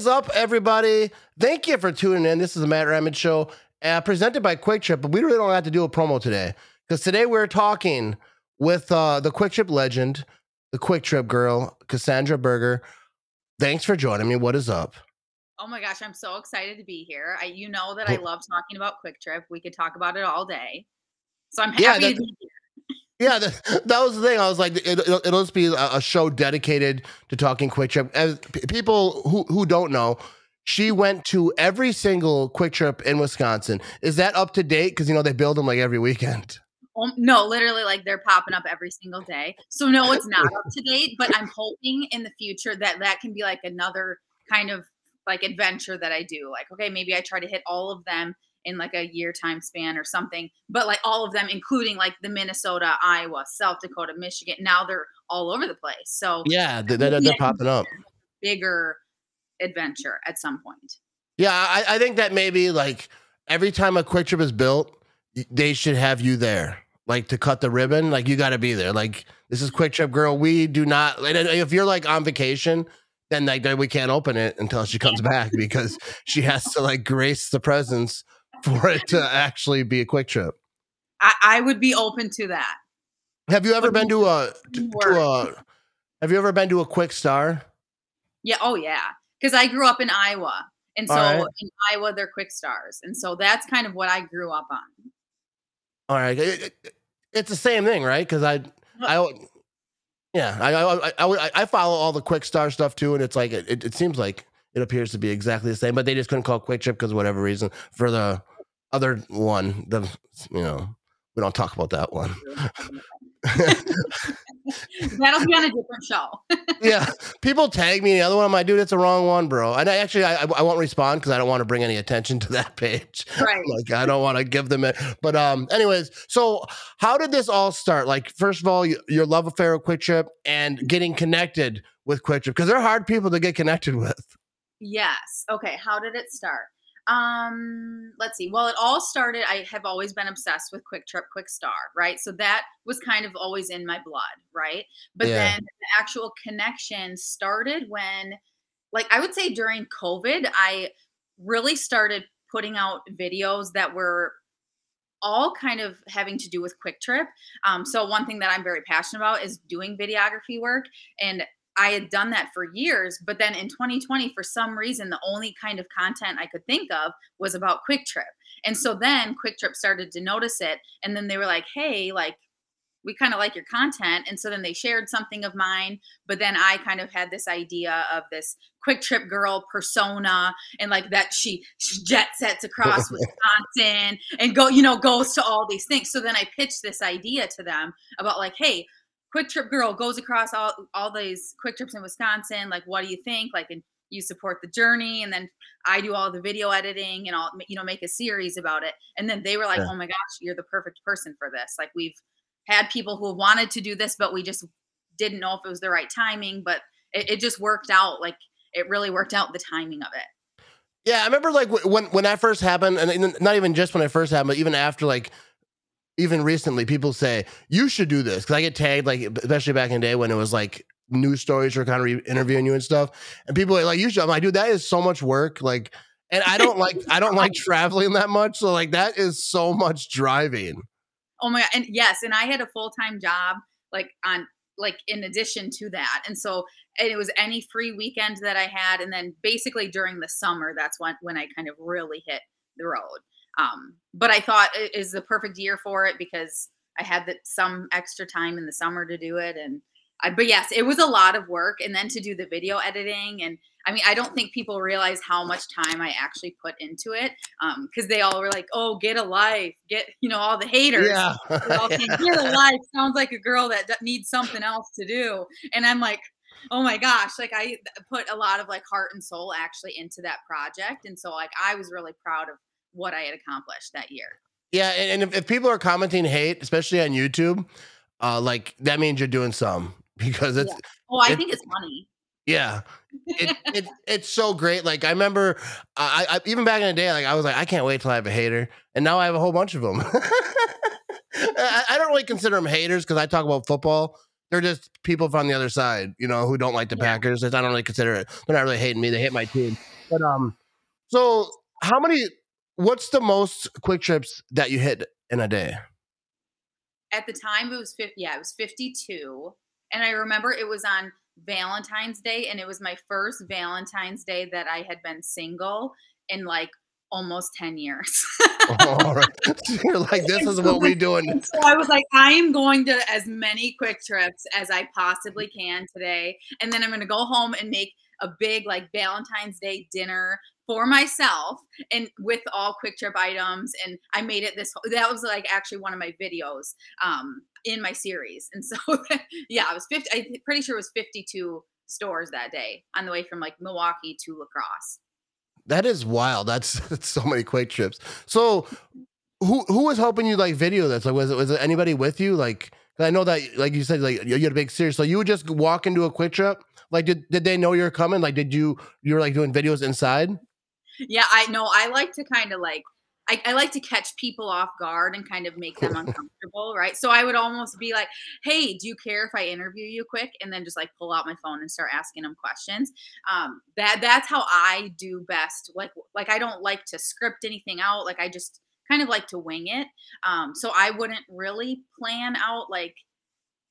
Is up, everybody? Thank you for tuning in. This is the Matt Ramage Show, uh, presented by Kwik Trip. But we really don't have to do a promo today because today we're talking with uh, the Kwik Trip legend, the Kwik Trip girl, Cassandra Berger. Thanks for joining me. What is up? Oh my gosh, I'm so excited to be here. I, you know that I love talking about Kwik Trip. We could talk about it all day. So I'm happy Yeah, to be. Yeah, that, that was the thing. I was like, it, it'll, it'll just be a, a show dedicated to talking Kwik Trip. As p- people who who don't know, she went to every single Kwik Trip in Wisconsin. Is that up to date? Because you know they build them like every weekend. Um, no, literally, like they're popping up every single day. So no, it's not up to date. But I'm hoping in the future that that can be like another kind of like adventure that I do. Like, okay, maybe I try to hit all of them in like a year time span or something. But like all of them, including like the Minnesota, Iowa, South Dakota, Michigan. Now they're all over the place. So Yeah, they, they're, they're popping up. bigger adventure at some point. Yeah, I, I think that maybe like every time a Kwik Trip is built, they should have you there, like to cut the ribbon. Like you got to be there. Like this is Kwik Trip girl. We do not. If you're like on vacation, then like then we can't open it until she comes back because she has to like grace the presence for it to actually be a Kwik Trip. I, I would be open to that. Have you ever been to a to, to a? Have you ever been to a Kwik Star? Yeah. Oh, yeah. Because I grew up in Iowa. And so right. in Iowa, they're Kwik Stars. And so that's kind of what I grew up on. All right, it- it- it's the same thing, right? Because I, I, yeah, I, I, I, I, follow all the Kwik Star stuff too, and it's like it, it, it seems like it appears to be exactly the same, but they just couldn't call it Kwik Trip because whatever reason. For the other one, the you know, we don't talk about that one. That'll be on a different show. yeah, people tag me the other one. I'm like, dude, it's the wrong one, bro. And I actually, I, I won't respond because I don't want to bring any attention to that page. Right. like I don't want to give them it. But um, anyways, so how did this all start? Like, first of all, y- your love affair with Kwik Trip and getting connected with Kwik Trip because they're hard people to get connected with. Yes. Okay. How did it start? Um, let's see. Well, it all started. I have always been obsessed with Kwik Trip, Kwik Star, right? So that was kind of always in my blood, right? But Yeah. then the actual connection started when, like, I would say during COVID, I really started putting out videos that were all kind of having to do with Kwik Trip. Um, so one thing that I'm very passionate about is doing videography work, and I had done that for years. But then in 2020, for some reason, the only kind of content I could think of was about Kwik Trip, and so then Kwik Trip started to notice it, and then they were like, "Hey, like." We kind of like your content. And so then they shared something of mine. But then I kind of had this idea of this Kwik Trip girl persona and like that she, she jet sets across Wisconsin and go, you know, goes to all these things. So then I pitched this idea to them about like, hey, Kwik Trip girl goes across all all these Kwik Trips in Wisconsin. Like, what do you think? Like, and you support the journey, and then I do all the video editing and I'll you know make a series about it. And then they were like, Yeah. oh my gosh, you're the perfect person for this. Like, we've had people who wanted to do this, but we just didn't know if it was the right timing. But it, it just worked out. Like, it really worked out the timing of it. Yeah, I remember like when when that first happened, and and not even just when it first happened, but even after like. Even recently, people say you should do this because I get tagged, like especially back in the day when it was like news stories were kind of re- interviewing you and stuff, and people are like, "You should." I'm like, "Dude, that is so much work." Like, and I don't like I don't like traveling that much, so like that is so much driving. Oh my god! And yes, and I had a full time job, like on like in addition to that, and so and it was any free weekend that I had, and then basically during the summer, that's when when I kind of really hit the road. Um, but I thought it is the perfect year for it because I had that some extra time in the summer to do it, and I, but yes, it was a lot of work, and then to do the video editing and. I mean, I don't think people realize how much time I actually put into it Um, because they all were like, "Oh, get a life, get you know all the haters." Yeah, all saying, get a life sounds like a girl that needs something else to do and i'm like oh my gosh like i put a lot of like heart and soul actually into that project and so like i was really proud of what i had accomplished that year yeah. And, and if, if people are commenting hate, especially on YouTube, uh, like that means you're doing some because it's oh i It- think it's funny Yeah. It, it it's so great. Like I remember, I, I even back in the day, like I was like, I can't wait till I have a hater, and now I have a whole bunch of them. I, I don't really consider them haters because I talk about football they're just people from the other side, you know, who don't like the Yeah. Packers. I don't really consider it. They're not really hating me. They hate my team. But um, so how many? What's the most Kwik Trips that you hit in a day? At the time, it was 50. Yeah, it was 52. And I remember it was on Valentine's Day, and it was my first Valentine's Day that I had been single in like almost 10 years. All right. You're like, this is what we're doing. So I was like, I am going to as many Kwik Trips as I possibly can today. And then I'm going to go home and make a big like Valentine's Day dinner for myself and with all Kwik Trip items. And I made it this, that was like actually one of my videos um, in my series. And so, yeah, I was 50, I'm pretty sure it was 52 stores that day on the way from like Milwaukee to La Crosse. That is wild. That's, that's so many Kwik Trips. So who who was helping you like video this? Like was it was it anybody with you? like I know that like you said, like you you had a big series. So you would just walk into a Kwik Trip? Like did did they know you're coming? Like did you you were like doing videos inside? Yeah, I know. I like to kind of like I, I like to catch people off guard and kind of make them uncomfortable, right? So I would almost be like, "Hey, do you care if I interview you quick?" And then just like pull out my phone and start asking them questions. Um, that that's how I do best. Like like I don't like to script anything out. Like I just kind of like to wing it. Um, so I wouldn't really plan out like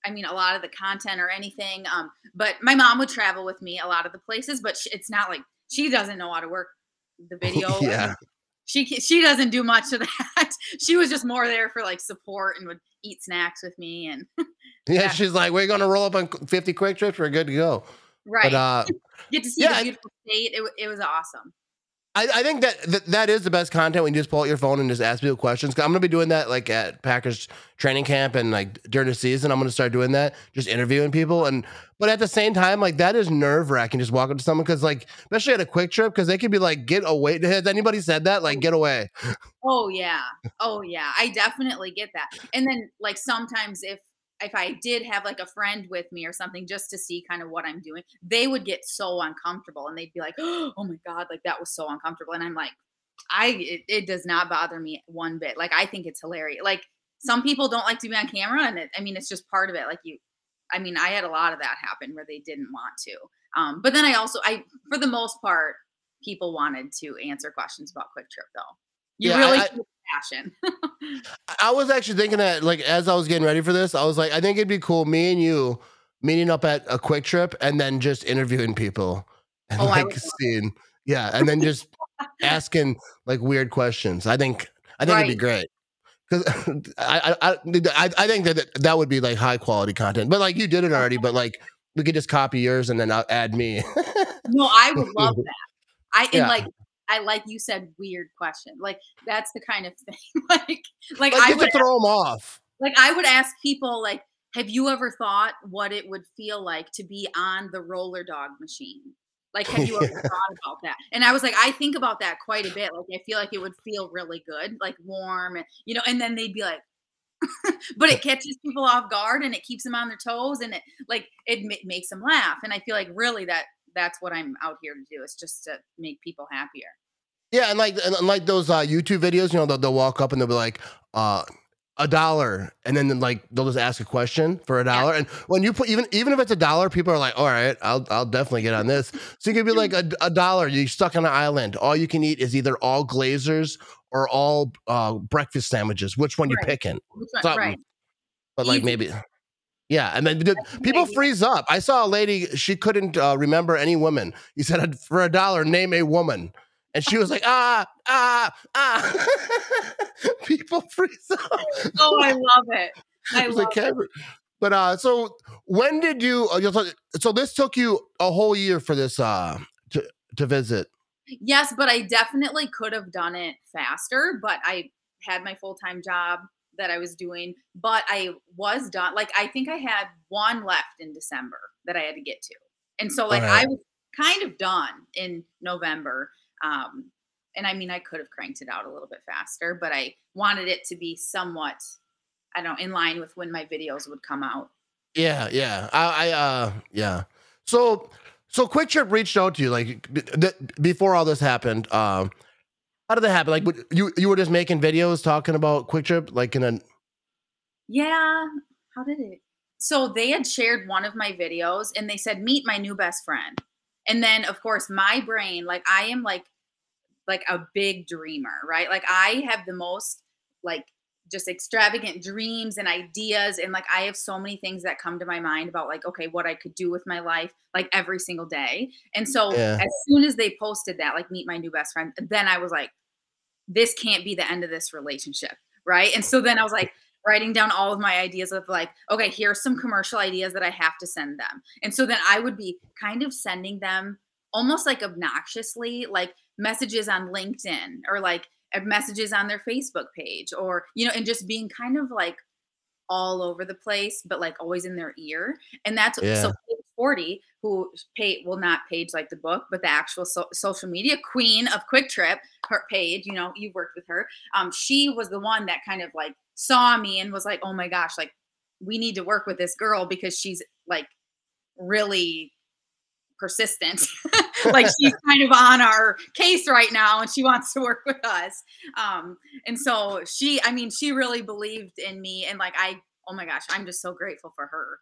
I mean, a lot of the content or anything. Um, but my mom would travel with me a lot of the places, but sh- it's not like she doesn't know how to work the video. Yeah. she she doesn't do much of that. she was just more there for like support and would eat snacks with me and Yeah, Yeah. she's like, we're gonna roll up on 50 Kwik Trips, we're good to go. right But uh get to see yeah, the beautiful state. It, it was awesome. I, I think that, that that is the best content when you just pull out your phone and just ask people questions. 'Cause I'm gonna be doing that like at Packers training camp and like during the season. I'm gonna start doing that, just interviewing people. And but at the same time, like that is nerve wracking. Just walk up to someone because like especially at a Kwik Trip because they could be like, get away. Has anybody said that? Like, get away. Oh yeah. Oh yeah. I definitely get that. And then like sometimes if if I did have like a friend with me or something just to see kind of what I'm doing, they would get so uncomfortable and they'd be like, "Oh my god, like that was so uncomfortable." And I'm like, I it, it does not bother me one bit. Like I think it's hilarious. Like some people don't like to be on camera and it, I mean it's just part of it. Like you I mean, I had a lot of that happen where they didn't want to. Um, but then I also I for the most part people wanted to answer questions about Kwik Trip though. You Yeah, really I- showed passion. I was actually thinking that like as I was getting ready for this, I was like, I think it'd be cool, me and you meeting up at a Kwik Trip and then just interviewing people and Oh, like seeing, yeah, and then just asking like weird questions. I think I think it'd be great because I, I I I think that that would be like high quality content. But like you did it already, but like we could just copy yours and then I'll add me. No, I would love that. I and Yeah. like I like you said weird question. Like that's the kind of thing. like like like I would throw them off. like I would ask people like have you ever thought what it would feel like to be on the roller dog machine? Like have you ever Yeah. thought about that? And I was like I think about that quite a bit. Like I feel like it would feel really good, like warm and you know and then they'd be like but it catches people off guard and it keeps them on their toes and it like it ma- makes them laugh and I feel like really that that's what I'm out here to do is just to make people happier. Yeah, and like and like those uh, YouTube videos, you know, they'll, they'll walk up and they'll be like, uh, a dollar, and then like they'll just ask a question for a Yeah. dollar. And when you put even even if it's a dollar, people are like, all right, I'll I'll definitely get on this. So you could be like a, a dollar, you're stuck on an island. All you can eat is either all glazers or all uh, breakfast sandwiches. Which one you Right. picking? Which one- Something. Right. But like Easy. maybe. Yeah, and then the, people freeze up. I saw a lady; she couldn't uh, remember any woman. He said, "For a dollar, name a woman," and she was like, "Ah, ah, ah." people freeze up. Oh, I love it. I was love like, it. But uh, so when did you? Uh, so this took you a whole year for this uh to to visit. Yes, but I definitely could have done it faster, but I had my full-time job that I was doing, but I was done. Like I think I had one left in December that I had to get to. And so like Alright. I was kind of done in November. Um and I mean I could have cranked it out a little bit faster, but I wanted it to be somewhat I don't know, in line with when my videos would come out. Yeah, yeah. I, I uh yeah. So so Kwik Trip reached out to you like b- th- before all this happened. Um how did that happen? Like you you were just making videos talking about Kwik Trip like in a Yeah. How did it? so they had shared one of my videos and they said meet my new best friend and then of course my brain like i am like like a big dreamer right like i have the most like just extravagant dreams and ideas and like i have so many things that come to my mind about like okay what i could do with my life like every single day. And so Yeah. as soon as they posted that like meet my new best friend then i was like this can't be the end of this relationship right? And so then i was like writing down all of my ideas of like okay here's some commercial ideas that i have to send them. And so then i would be kind of sending them almost like obnoxiously like messages on linkedin or like messages on their facebook page or you know and just being kind of like all over the place but like always in their ear and that's Yeah. so Paige 40 who paid will not page like the book but the actual so- social media queen of Kwik Trip her page you know you've worked with her um she was the one that kind of like saw me and was like oh my gosh like we need to work with this girl because she's like really persistent like she's kind of on our case right now and she wants to work with us um and so she i mean she really believed in me and like i oh my gosh i'm just so grateful for her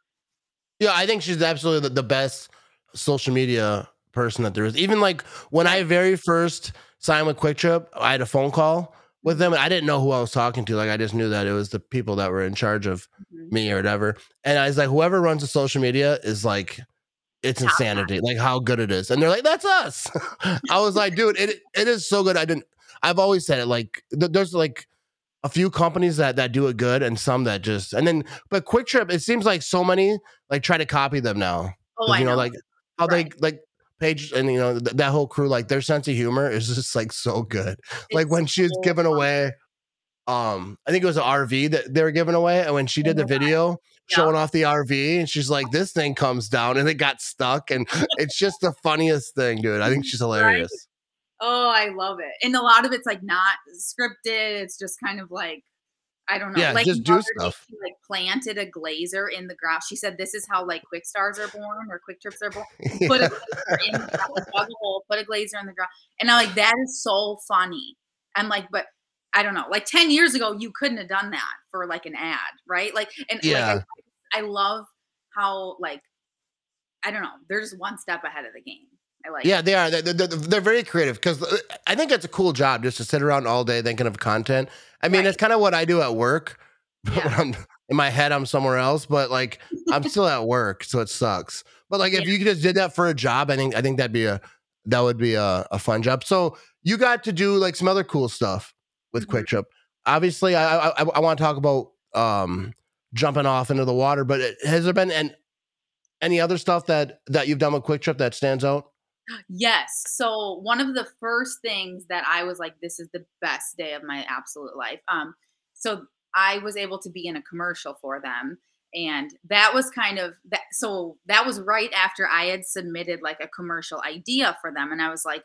Yeah, I think she's absolutely the, best social media person that there is. Even like when I very first signed with Kwik Trip, I had a phone call with them and I didn't know who I was talking to. Like I just knew that it was the people that were in charge of Mhm. me or whatever. And I was like, whoever runs the social media is like it's Top insanity, like how good it is. And they're like, that's us. I was like, dude, it it is so good. I didn't I've always said it. Like th- there's like a few companies that that do it good and some that just and then but Kwik Trip, it seems like so many like try to copy them now. oh i you know, know like how Right. they like Paige and you know th- that whole crew, like their sense of humor is just like so good. like when she was so giving away, um, I think it was an RV that they were giving away, and when she did the Oh video showing off the RV, and she's like, "This thing comes down," and it got stuck, and it's just the funniest thing, dude. I think she's hilarious. Oh, I love it. And a lot of it's like not scripted. It's just kind of like I don't know. Yeah, like just do stuff. She like planted a glazer in the ground. She said this is how like Kwik Stars are born or Kwik Trips are born. Put a glazer in the ground, dug a hole, put a glazer in the ground. And I'm like, that is so funny. I'm like, but I don't know. Like 10 years ago, you couldn't have done that for like an ad, right? Like, and Yeah. like I, I love how like I don't know, they're just one step ahead of the game. I like Yeah, they are. They're, they're, they're very creative because uh, I think it's a cool job just to sit around all day thinking of content. I mean, Right. it's kind of what I do at work. Yeah. I'm in my head, I'm somewhere else, but like I'm still at work, so it sucks. But like if you just did that for a job, I think I think that'd be a that would be a, a fun job. So you got to do like some other cool stuff with Mhm. Kwik Trip. Obviously, I I, I want to talk about um jumping off into the water, but it- has there been an, any other stuff that that you've done with Kwik Trip that stands out? Yes. So one of the first things that I was like, this is the best day of my absolute life. Um, so I was able to be in a commercial for them. And that was kind of that. So that was right after I had submitted like a commercial idea for them. And I was like,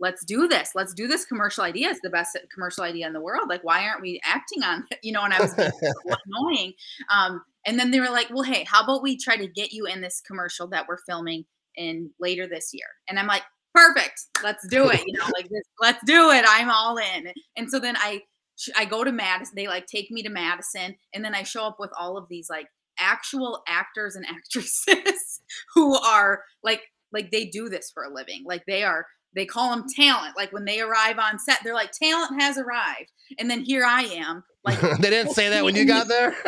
let's do this. Let's do this commercial idea. It's the best commercial idea in the world. Like, why aren't we acting on it? You know, and I was so annoying. Um, and then they were like, well, hey, how about we try to get you in this commercial that we're filming in later this year? And I'm like, perfect, let's do it. You know, like this, let's do it. I'm all in. And so then I I go to Madison. They like take me to Madison, and then I show up with all of these like actual actors and actresses who are like like they do this for a living. Like they are they call them talent. Like when they arrive on set, they're like talent has arrived. And then here I am, like they didn't say that when you got there.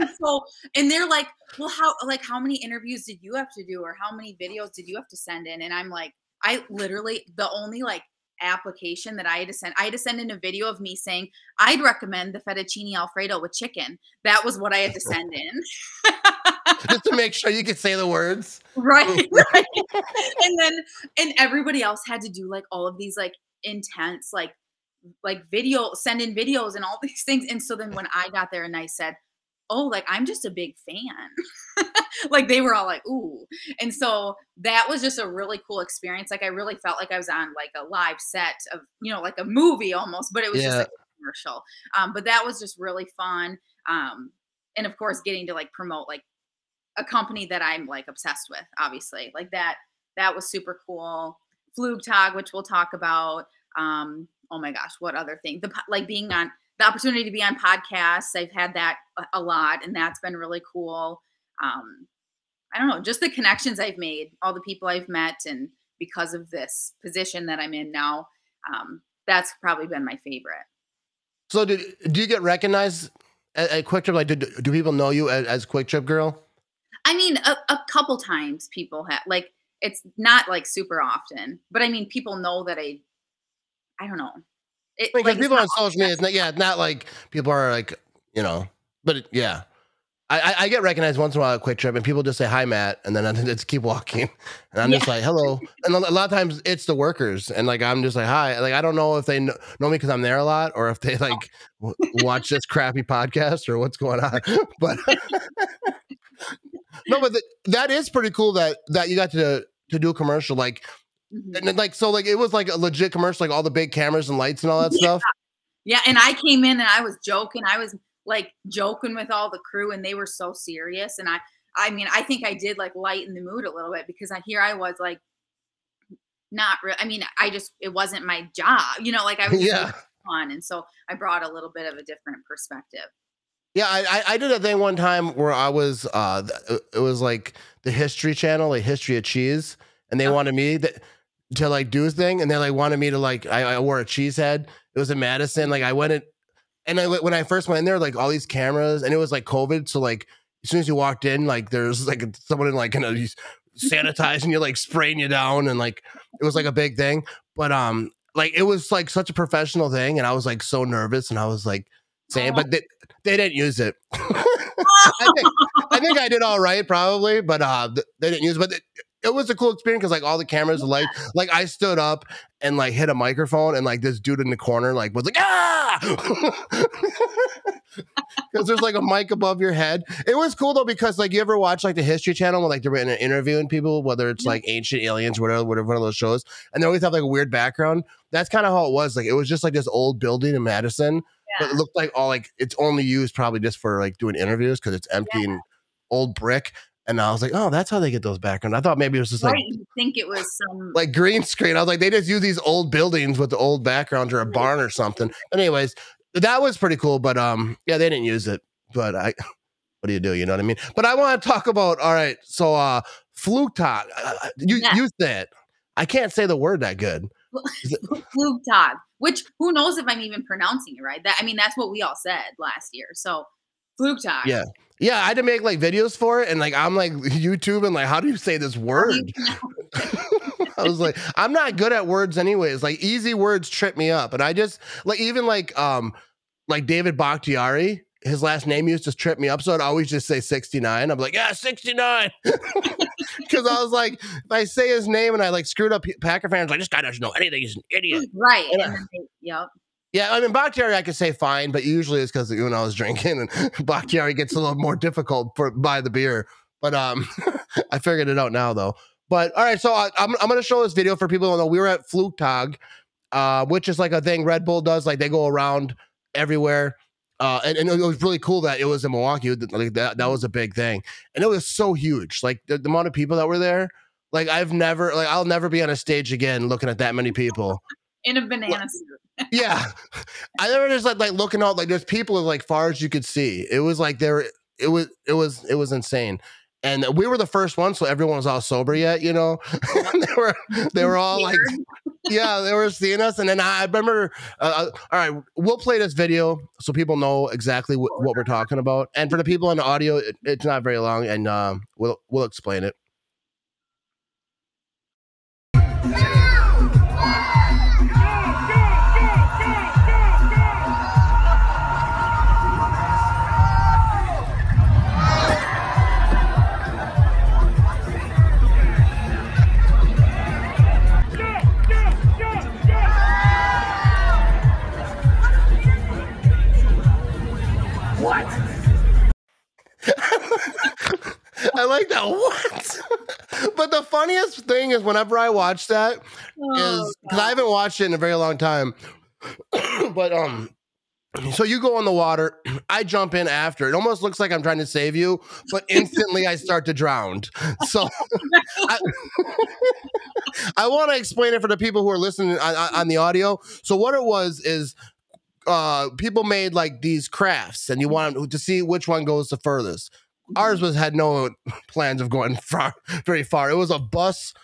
and so and they're like well how like how many interviews did you have to do or how many videos did you have to send in and i'm like i literally the only like application that i had to send i had to send in a video of me saying i'd recommend the fettuccine alfredo with chicken that was what i had to send in Just to make sure you could say the words. right, right. and then and everybody else had to do like all of these like intense like like video send in videos and all these things. And so then when i got there and i said oh like i'm just a big fan. Like they were all like ooh. And so that was just a really cool experience. Like i really felt like i was on like a live set of you know like a movie almost but it was just like a commercial. Um but that was just really fun. Um and of course getting to like promote like a company that I'm like obsessed with, obviously. Like that, that was super cool. Flugtag, which we'll talk about. Um, oh my gosh, what other thing? The like being on the opportunity to be on podcasts. I've had that a lot, and that's been really cool. Um, I don't know, just the connections I've made, all the people I've met, and because of this position that I'm in now, um, that's probably been my favorite. So, do, do you get recognized at, at Kwik Trip? Like, do, people know you as, as Kwik Trip Girl? I mean, a, a couple times people have, like, it's not like super often, but I mean, people know that I, I don't know. It, because like, people on social media, it's not, yeah, it's not like people are like, you know, but it, yeah. I, I get recognized once in a while at Kwik Trip, and people just say hi, Matt, and then I just keep walking, and I'm yeah. just like hello. And a lot of times it's the workers, and like I'm just like hi. Like I don't know if they know, know me because I'm there a lot, or if they like w- watch this crappy podcast, or what's going on. But no, but that is pretty cool that that you got to to do a commercial like. Mm-hmm. And then, like so, like it was like a legit commercial, like all the big cameras and lights and all that yeah. stuff. Yeah, and I came in and I was joking. I was like joking with all the crew and they were so serious and i i mean i think i did like lighten the mood a little bit because i here i was like not real i mean i just it wasn't my job you know like i was yeah on and so i brought a little bit of a different perspective yeah i i did a thing one time where i was uh it was like the history channel like history of cheese and they okay. wanted me that to like do a thing and they like wanted me to like I, I wore a cheese head it was in madison like i went in and I, when I first went in there, like all these cameras, and it was like COVID. So like as soon as you walked in, like there's like someone in like gonna sanitize and you're like spraying you down, and like it was like a big thing. But um, like it was like such a professional thing, and I was like so nervous, and I was like saying, but they, they didn't use it. I, think, I think I did all right, probably, but uh, they didn't use it. But it, it was a cool experience because like all the cameras, like like I stood up and like hit a microphone, and like this dude in the corner like was like ah, because there's like a mic above your head. It was cool though because like you ever watch like the History Channel when like they're interviewing people, whether it's like ancient aliens, or whatever, whatever one of those shows, and they always have like a weird background. That's kind of how it was. Like it was just like this old building in Madison, yeah. but it looked like all like it's only used probably just for like doing interviews because it's empty yeah. and old brick. And I was like, oh, that's how they get those backgrounds. I thought maybe it was just right. like, you think it was some like green screen. I was like, they just use these old buildings with the old backgrounds or a barn or something. But anyways, that was pretty cool. But um, yeah, they didn't use it. But I, what do you do? You know what I mean? But I want to talk about. All right, so uh, Flugtag. Uh, uh, you yeah. you said I can't say the word that good. Flugtag, which who knows if I'm even pronouncing it right? That I mean, that's what we all said last year. So Flugtag. Yeah. Yeah, I had to make like videos for it, and like I'm like YouTube and like, how do you say this word? I was like, I'm not good at words anyways. Like easy words trip me up, and I just like even like um like David Bakhtiari, his last name used to trip me up, so I'd always just say 69. I'm like, yeah, 69, because I was like, if I say his name and I like screwed up Packer fans, like this guy doesn't know anything. He's an idiot, right? And, and they, yep. Yeah, I mean Bakhtiari I could say fine, but usually it's because when I was drinking and Bakhtiari gets a little more difficult for by the beer. But um, I figured it out now though. But all right, so I, am I'm, I'm gonna show this video for people who know we were at Flugtag, uh, which is like a thing Red Bull does. Like they go around everywhere. Uh, and, and, it was really cool that it was in Milwaukee. Like that, that was a big thing, and it was so huge. Like the, the amount of people that were there. Like I've never, like I'll never be on a stage again looking at that many people in a banana suit. yeah, I never just like like looking out like there's people as like far as you could see. It was like there, it was it was it was insane. And we were the first one, so everyone was all sober yet, you know. they were they were all like, yeah, they were seeing us. And then I remember, uh, uh, all right, we'll play this video so people know exactly what we're talking about. And for the people on the audio, it, it's not very long, and um, we'll we'll explain it. I like that. What? but the funniest thing is whenever I watch that oh, is because I haven't watched it in a very long time. but um so you go in the water, I jump in after. It almost looks like I'm trying to save you, but instantly I start to drown. So I, I want to explain it for the people who are listening on, on, the audio. So what it was is uh people made like these crafts and you want to see which one goes the furthest. Ours was had no plans of going far very far. It was a bus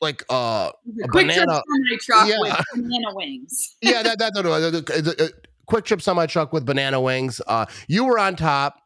like uh a Kwik Trip banana- semi truck Yeah. with banana wings. yeah, that that's what it was. A- a Kwik Trip semi truck with banana wings. Uh you were on top.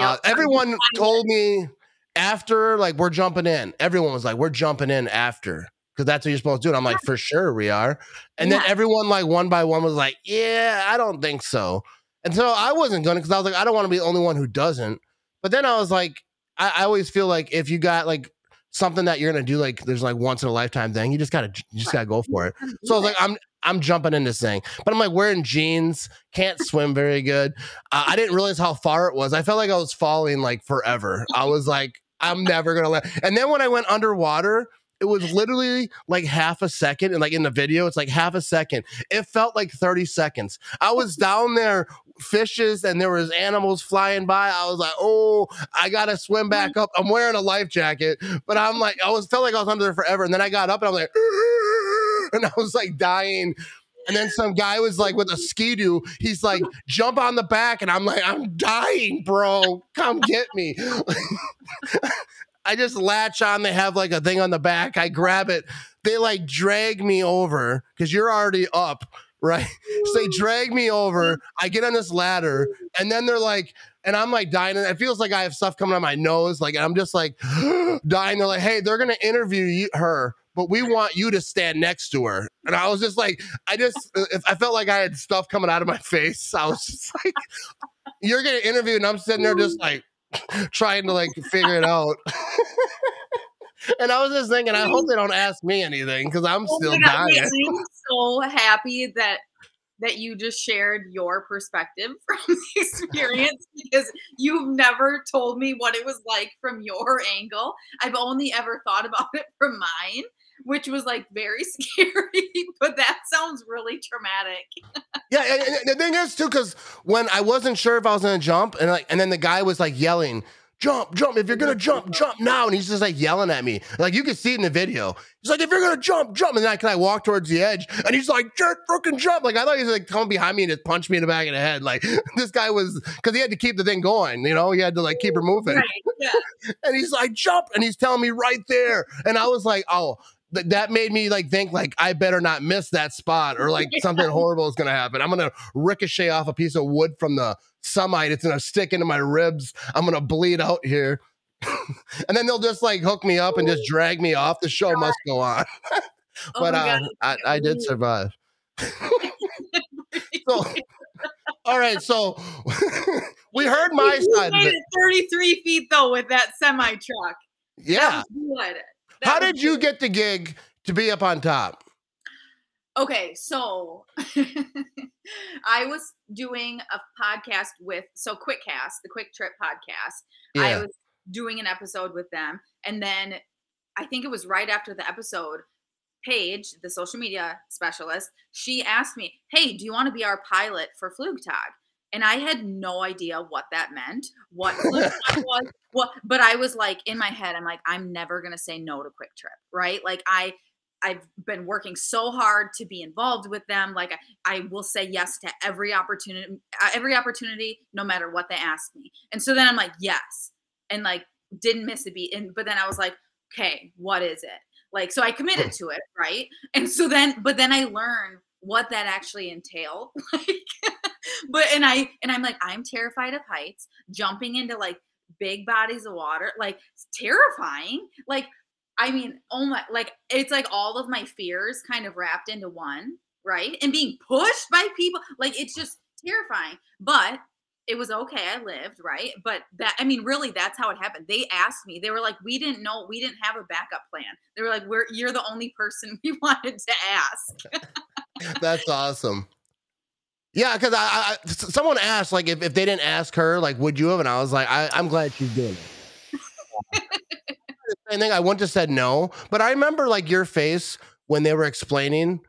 Uh, everyone told me after, like, we're jumping in. Everyone was like, we're jumping in after because that's what you're supposed to do. And I'm like, for sure we are. And then everyone, like, one by one was like, yeah, I don't think so. And so I wasn't going to because I was like, I don't want to be the only one who doesn't. But then I was like, I, I always feel like if you got like something that you're to do, like, there's like once in a lifetime thing, you just got to, you just got to go for it. So I was like, I'm I'm jumping in this thing, but I'm like wearing jeans, can't swim very good. Uh, I didn't realize how far it was. I felt like I was falling like forever. I was like, I'm never gonna let. And then when I went underwater, it was literally like half a second, and like in the video, it's like half a second. It felt like 30 seconds. I was down there, fishes, and there was animals flying by. I was like, oh, I gotta swim back up. I'm wearing a life jacket, but I'm like, I was felt like I was under there forever. And then I got up and I'm like, and I was like dying. And then some guy was like with a ski-doo. He's like, jump on the back. And I'm like, I'm dying, bro. Come get me. I just latch on. They have like a thing on the back. I grab it. They like drag me over because you're already up, right? So they drag me over. I get on this ladder, and then they're like, and I'm like dying. It feels like I have stuff coming on my nose. Like I'm just like dying. They're like, hey, they're gonna interview her, but we want you to stand next to her. And I was just like, I just, uh, if I felt like I had stuff coming out of my face. I was just like, you're getting interviewed, and I'm sitting there just like trying to like figure it out. and I was just thinking, I hope they don't ask me anything because I'm Oh still God, dying. I'm so happy that that you just shared your perspective from the experience because you've never told me what it was like from your angle. I've only ever thought about it from mine, which was like very scary, but that sounds really traumatic. Yeah, and, and the thing is too, because when I wasn't sure if I was gonna jump, and like, and then the guy was like yelling, "Jump, jump! If you're gonna jump, jump now!" And he's just like yelling at me, like you can see it in the video. He's like, "If you're gonna jump, jump!" And then I can I walk towards the edge, and he's like, "Jerk, freaking jump!" Like I thought he was like coming behind me and just punch me in the back of the head. Like this guy was because he had to keep the thing going, you know, he had to like keep her moving. Right. Yeah. and he's like jump and he's telling me right there and i was like oh th- that made me like think like i better not miss that spot or like something horrible is gonna happen. I'm gonna ricochet off a piece of wood from the summite it's gonna stick into my ribs. I'm gonna bleed out here. And then they'll just like hook me up and just drag me off. The show must go on. Oh but my uh, I, I did survive. So all right so we heard my You side made it it. 33 feet though with that semi truck. yeah. good. That how did you get the gig to be up on top Okay, so I was doing a podcast with so QuickCast, the Kwik Trip podcast. I was doing an episode with them, and then I think it was right after the episode. Paige, the social media specialist, she asked me, "Hey, do you want to be our pilot for Flugtag?" And I had no idea what that meant, what was, what. But I was like, in my head, I'm like, I'm never gonna say no to Kwik Trip, right? Like I, I've been working so hard to be involved with them. Like I, I will say yes to every opportunity, uh, every opportunity, no matter what they ask me. And so then I'm like, yes, and like didn't miss a beat. And but then I was like, okay, what is it? Like so I committed to it, right? And so then, but then I learned what that actually entailed. Like, but and I and I'm like, I'm terrified of heights, jumping into like big bodies of water, like terrifying. Like I mean, oh my, like it's like all of my fears kind of wrapped into one, right? And being pushed by people, like it's just terrifying. But it was okay. I lived, right? But that, I mean, really, that's how it happened. They asked me, they were like, we didn't know, we didn't have a backup plan. They were like, we're, you're the only person we wanted to ask. That's awesome. Yeah, because I someone asked like if, if they didn't ask her like would you have, and I was like I, I'm glad she's doing it. Same thing. I wouldn't have said no, but I remember like your face when they were explaining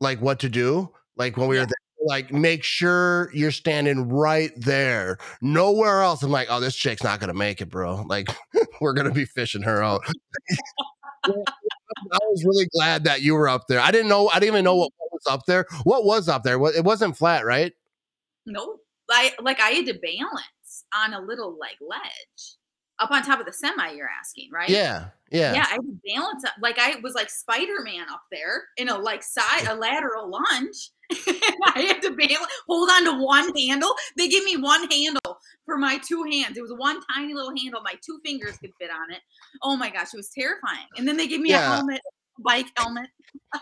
like what to do, like when we were there, like make sure you're standing right there, nowhere else. I'm like, oh, this chick's not gonna make it, bro. Like we're gonna be fishing her out. I was really glad that you were up there. I didn't know. I didn't even know what was up there. What was up there? It wasn't flat, right? Nope. I like I had to balance on a little like ledge up on top of the semi. You're asking, right? Yeah, yeah, Yeah, I had to balance up. Like I was like Spider Man up there in a like side a lateral lunge. I had to balance, hold on to one handle. They gave me one handle for my two hands. It was one tiny little handle. My two fingers could fit on it. Oh my gosh, it was terrifying. And then they gave me a helmet, bike helmet.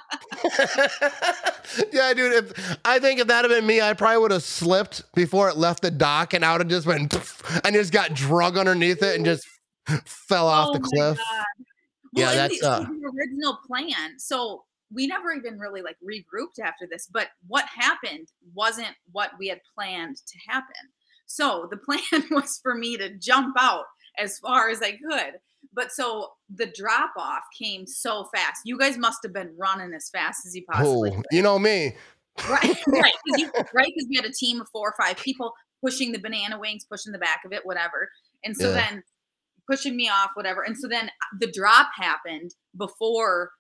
yeah, dude. If I think if that had been me, I probably would have slipped before it left the dock, and I would have just went and just got drug underneath it and just fell off the Oh my cliff. God. Yeah, Well, and that's, the, uh, the original plan. So we never even really like regrouped after this, but what happened wasn't what we had planned to happen. So the plan was for me to jump out as far as I could. But so the drop off came so fast. You guys must have been running as fast as you possibly Oh, could. you know me. Right, right, because you, right, 'cause we had a team of four or five people pushing the banana wings, pushing the back of it, whatever. And so Yeah. then pushing me off, whatever. And so then uh, the drop happened before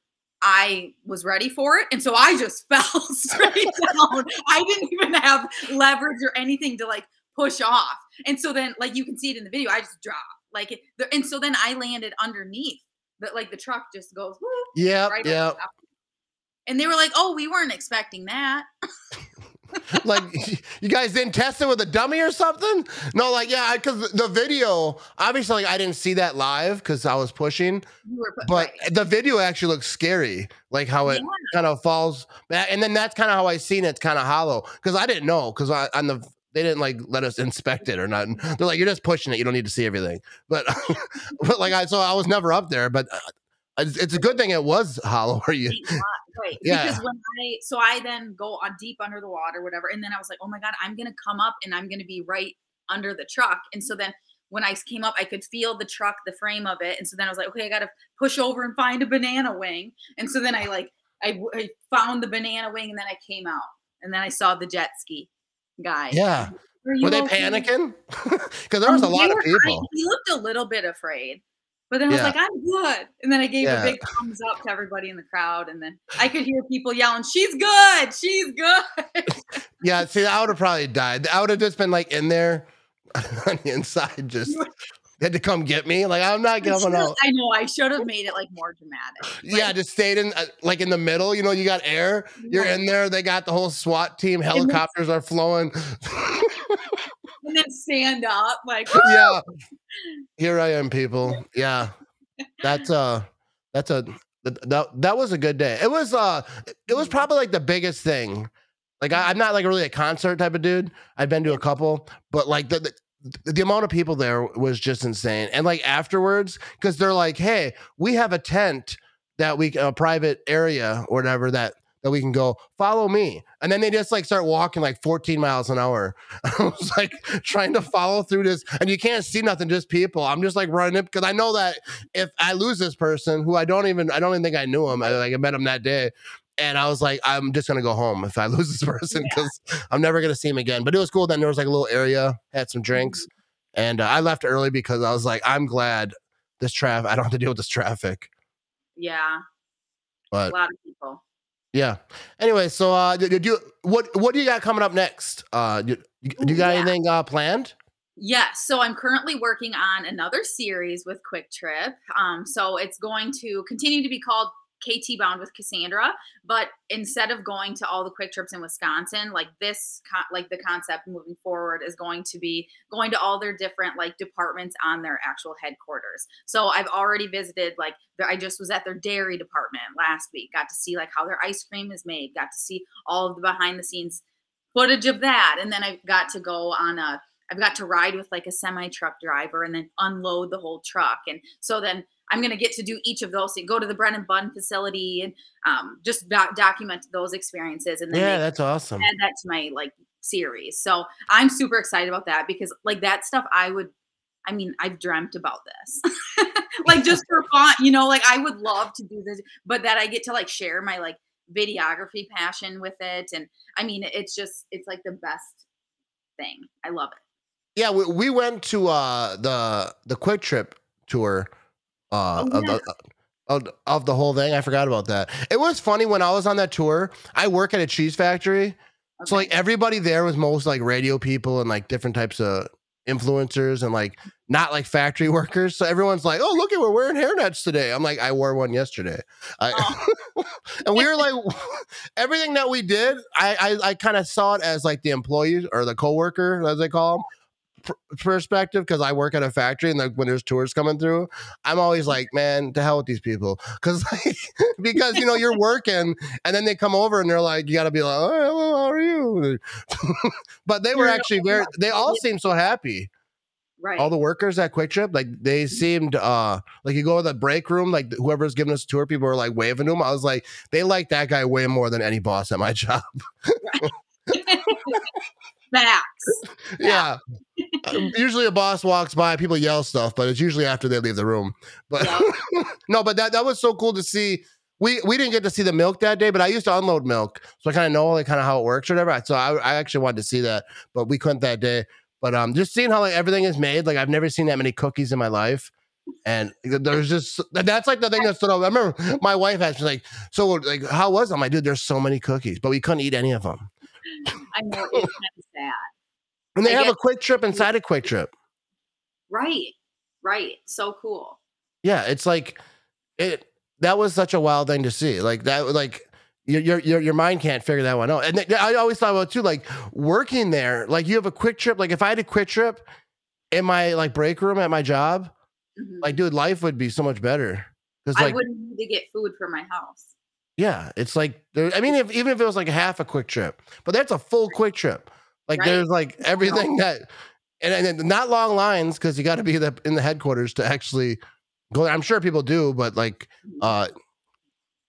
I was ready for it, and so I just fell straight down. I didn't even have leverage or anything to like push off. And so then, like you can see it in the video, I just dropped. Like, it, and so then I landed underneath. That like the truck just goes Yep, right top. And they were like, "Oh, we weren't expecting that." like you guys didn't test it with a dummy or something no like yeah because the video obviously like i didn't see that live because i was pushing You were, put- but right. the video actually looks scary like how it Yeah. kind of falls back and then that's kind of how i seen it. it's kind of hollow because i didn't know because I on the they didn't like let us inspect it or nothing they're like you're just pushing it you don't need to see everything but but like i so i was never up there but uh, it's, it's a good thing it was hollow or you right. Yeah. Because when I so I then go on deep under the water, whatever, and then I was like, oh my god, I'm gonna come up and I'm gonna be right under the truck. And so then when I came up, I could feel the truck, the frame of it. And so then I was like, okay, I gotta push over and find a banana wing. And so then I like I found the banana wing and then I came out and then I saw the jet ski guy. yeah Were, were they okay? panicking because there oh, was a lot of I- people he looked a little bit afraid, but then I was Yeah. like, "I'm good." And then I gave Yeah. a big thumbs up to everybody in the crowd, and then I could hear people yelling, "She's good! She's good!" Yeah, see, I would have probably died. I would have just been like in there on the inside, just You had to come get me. Like I'm not out. I know I should have made it like more dramatic. Yeah, just stayed in uh, like in the middle. You know, you got air. You're in there. They got the whole SWAT team. Helicopters are flowing. and then stand up like, yeah, here I am, people. Yeah, that's uh, that's a that that was a good day. It was uh, it was probably like the biggest thing. Like I, I'm not like really a concert type of dude. I've been to a couple, but like the, the the amount of people there was just insane. And like afterwards, because they're like, "Hey, we have a tent that we a private area or whatever that that we can go follow me." And then they just like start walking like 14 miles an hour. I was like trying to follow through this, and you can't see nothing, just people. I'm just like running because I know that if I lose this person, who I don't even I don't even think I knew him. I like I met him that day. And I was like, I'm just gonna go home if I lose this person because I'm never gonna see him again. But it was cool. Then there was like a little area, had some drinks, and uh, I left early because I was like, I'm glad this traffic. I don't have to deal with this traffic. yeah, But a lot of people. yeah. Anyway, so uh, did, you what what do you got coming up next? Uh, do, you- do you got Yeah. anything uh, planned? Yes. So I'm currently working on another series with Kwik Trip. Um, so it's going to continue to be called KT Bound with Cassandra, but instead of going to all the Kwik Trips in Wisconsin, like this, like the concept moving forward is going to be going to all their different like departments on their actual headquarters. So I've already visited, like, I just was at their dairy department last week, got to see like how their ice cream is made, got to see all of the behind the scenes footage of that, and then I got to go on a I've got to ride with like a semi truck driver and then unload the whole truck. And so then I'm going to get to do each of those. So go to the Brennan Bun facility and um, just doc- document those experiences. And then Yeah, that's awesome. add that to my like series. So I'm super excited about that because like that stuff I would, I mean, I've dreamt about this, like just for fun, you know, like I would love to do this, but that I get to like share my like videography passion with it. And I mean, it's just, it's like the best thing. I love it. Yeah, we, we went to uh the the Kwik Trip tour uh Oh, of, the, of, of the whole thing. I forgot about that. It was funny when I was on that tour. I work at a cheese factory. So like everybody there was most like radio people and like different types of influencers and like not like factory workers. So everyone's like, "Oh, look at we're wearing hairnets today." I'm like, "I wore one yesterday," I, Oh. and we were like, everything that we did, I I, I kind of saw it as like the employees or the coworker, as they call them. Perspective because I work at a factory and like when there's tours coming through, I'm always like, man, to hell with these people, because like, because you know you're working and then they come over and they're like, you got to be like, oh, hello, how are you? but they were actually very. They all seemed so happy right. all the workers at Kwik Trip, like they seemed uh like you go to the break room, like whoever's giving us a tour, people were like waving to him. I was like, they like that guy way more than any boss at my job. Facts. yeah. Um, usually a boss walks by, people yell stuff, but it's usually after they leave the room. But no, but that that was so cool to see. We we didn't get to see the milk that day, but I used to unload milk, so I kind of know like kind of how it works or whatever. So I, I actually wanted to see that, but we couldn't that day. But um, just seeing how like everything is made, like I've never seen that many cookies in my life. And there's just that's like the thing that stood out. I remember my wife asked me like, "So like, how was it?" I'm like, "Dude, there's so many cookies, but we couldn't eat any of them." I know it's kind of sad. And they I have a Kwik Trip inside a Kwik Trip. Right. Right. So cool. Yeah, it's like it. That was such a wild thing to see. Like that, like your your your, your mind can't figure that one out. And th- I always thought about too, like working there. Like you have a Kwik Trip. Like if I had a Kwik Trip in my like break room at my job, Mhm. like dude, life would be so much better. Because I like wouldn't need to get food for my house. Yeah, it's like there. I mean, if even if it was like half a Kwik Trip, but that's a full Kwik Trip. Like Right. there's like everything that, and, and not long lines because you got to be the, in the headquarters to actually go. there. I'm sure people do, but like uh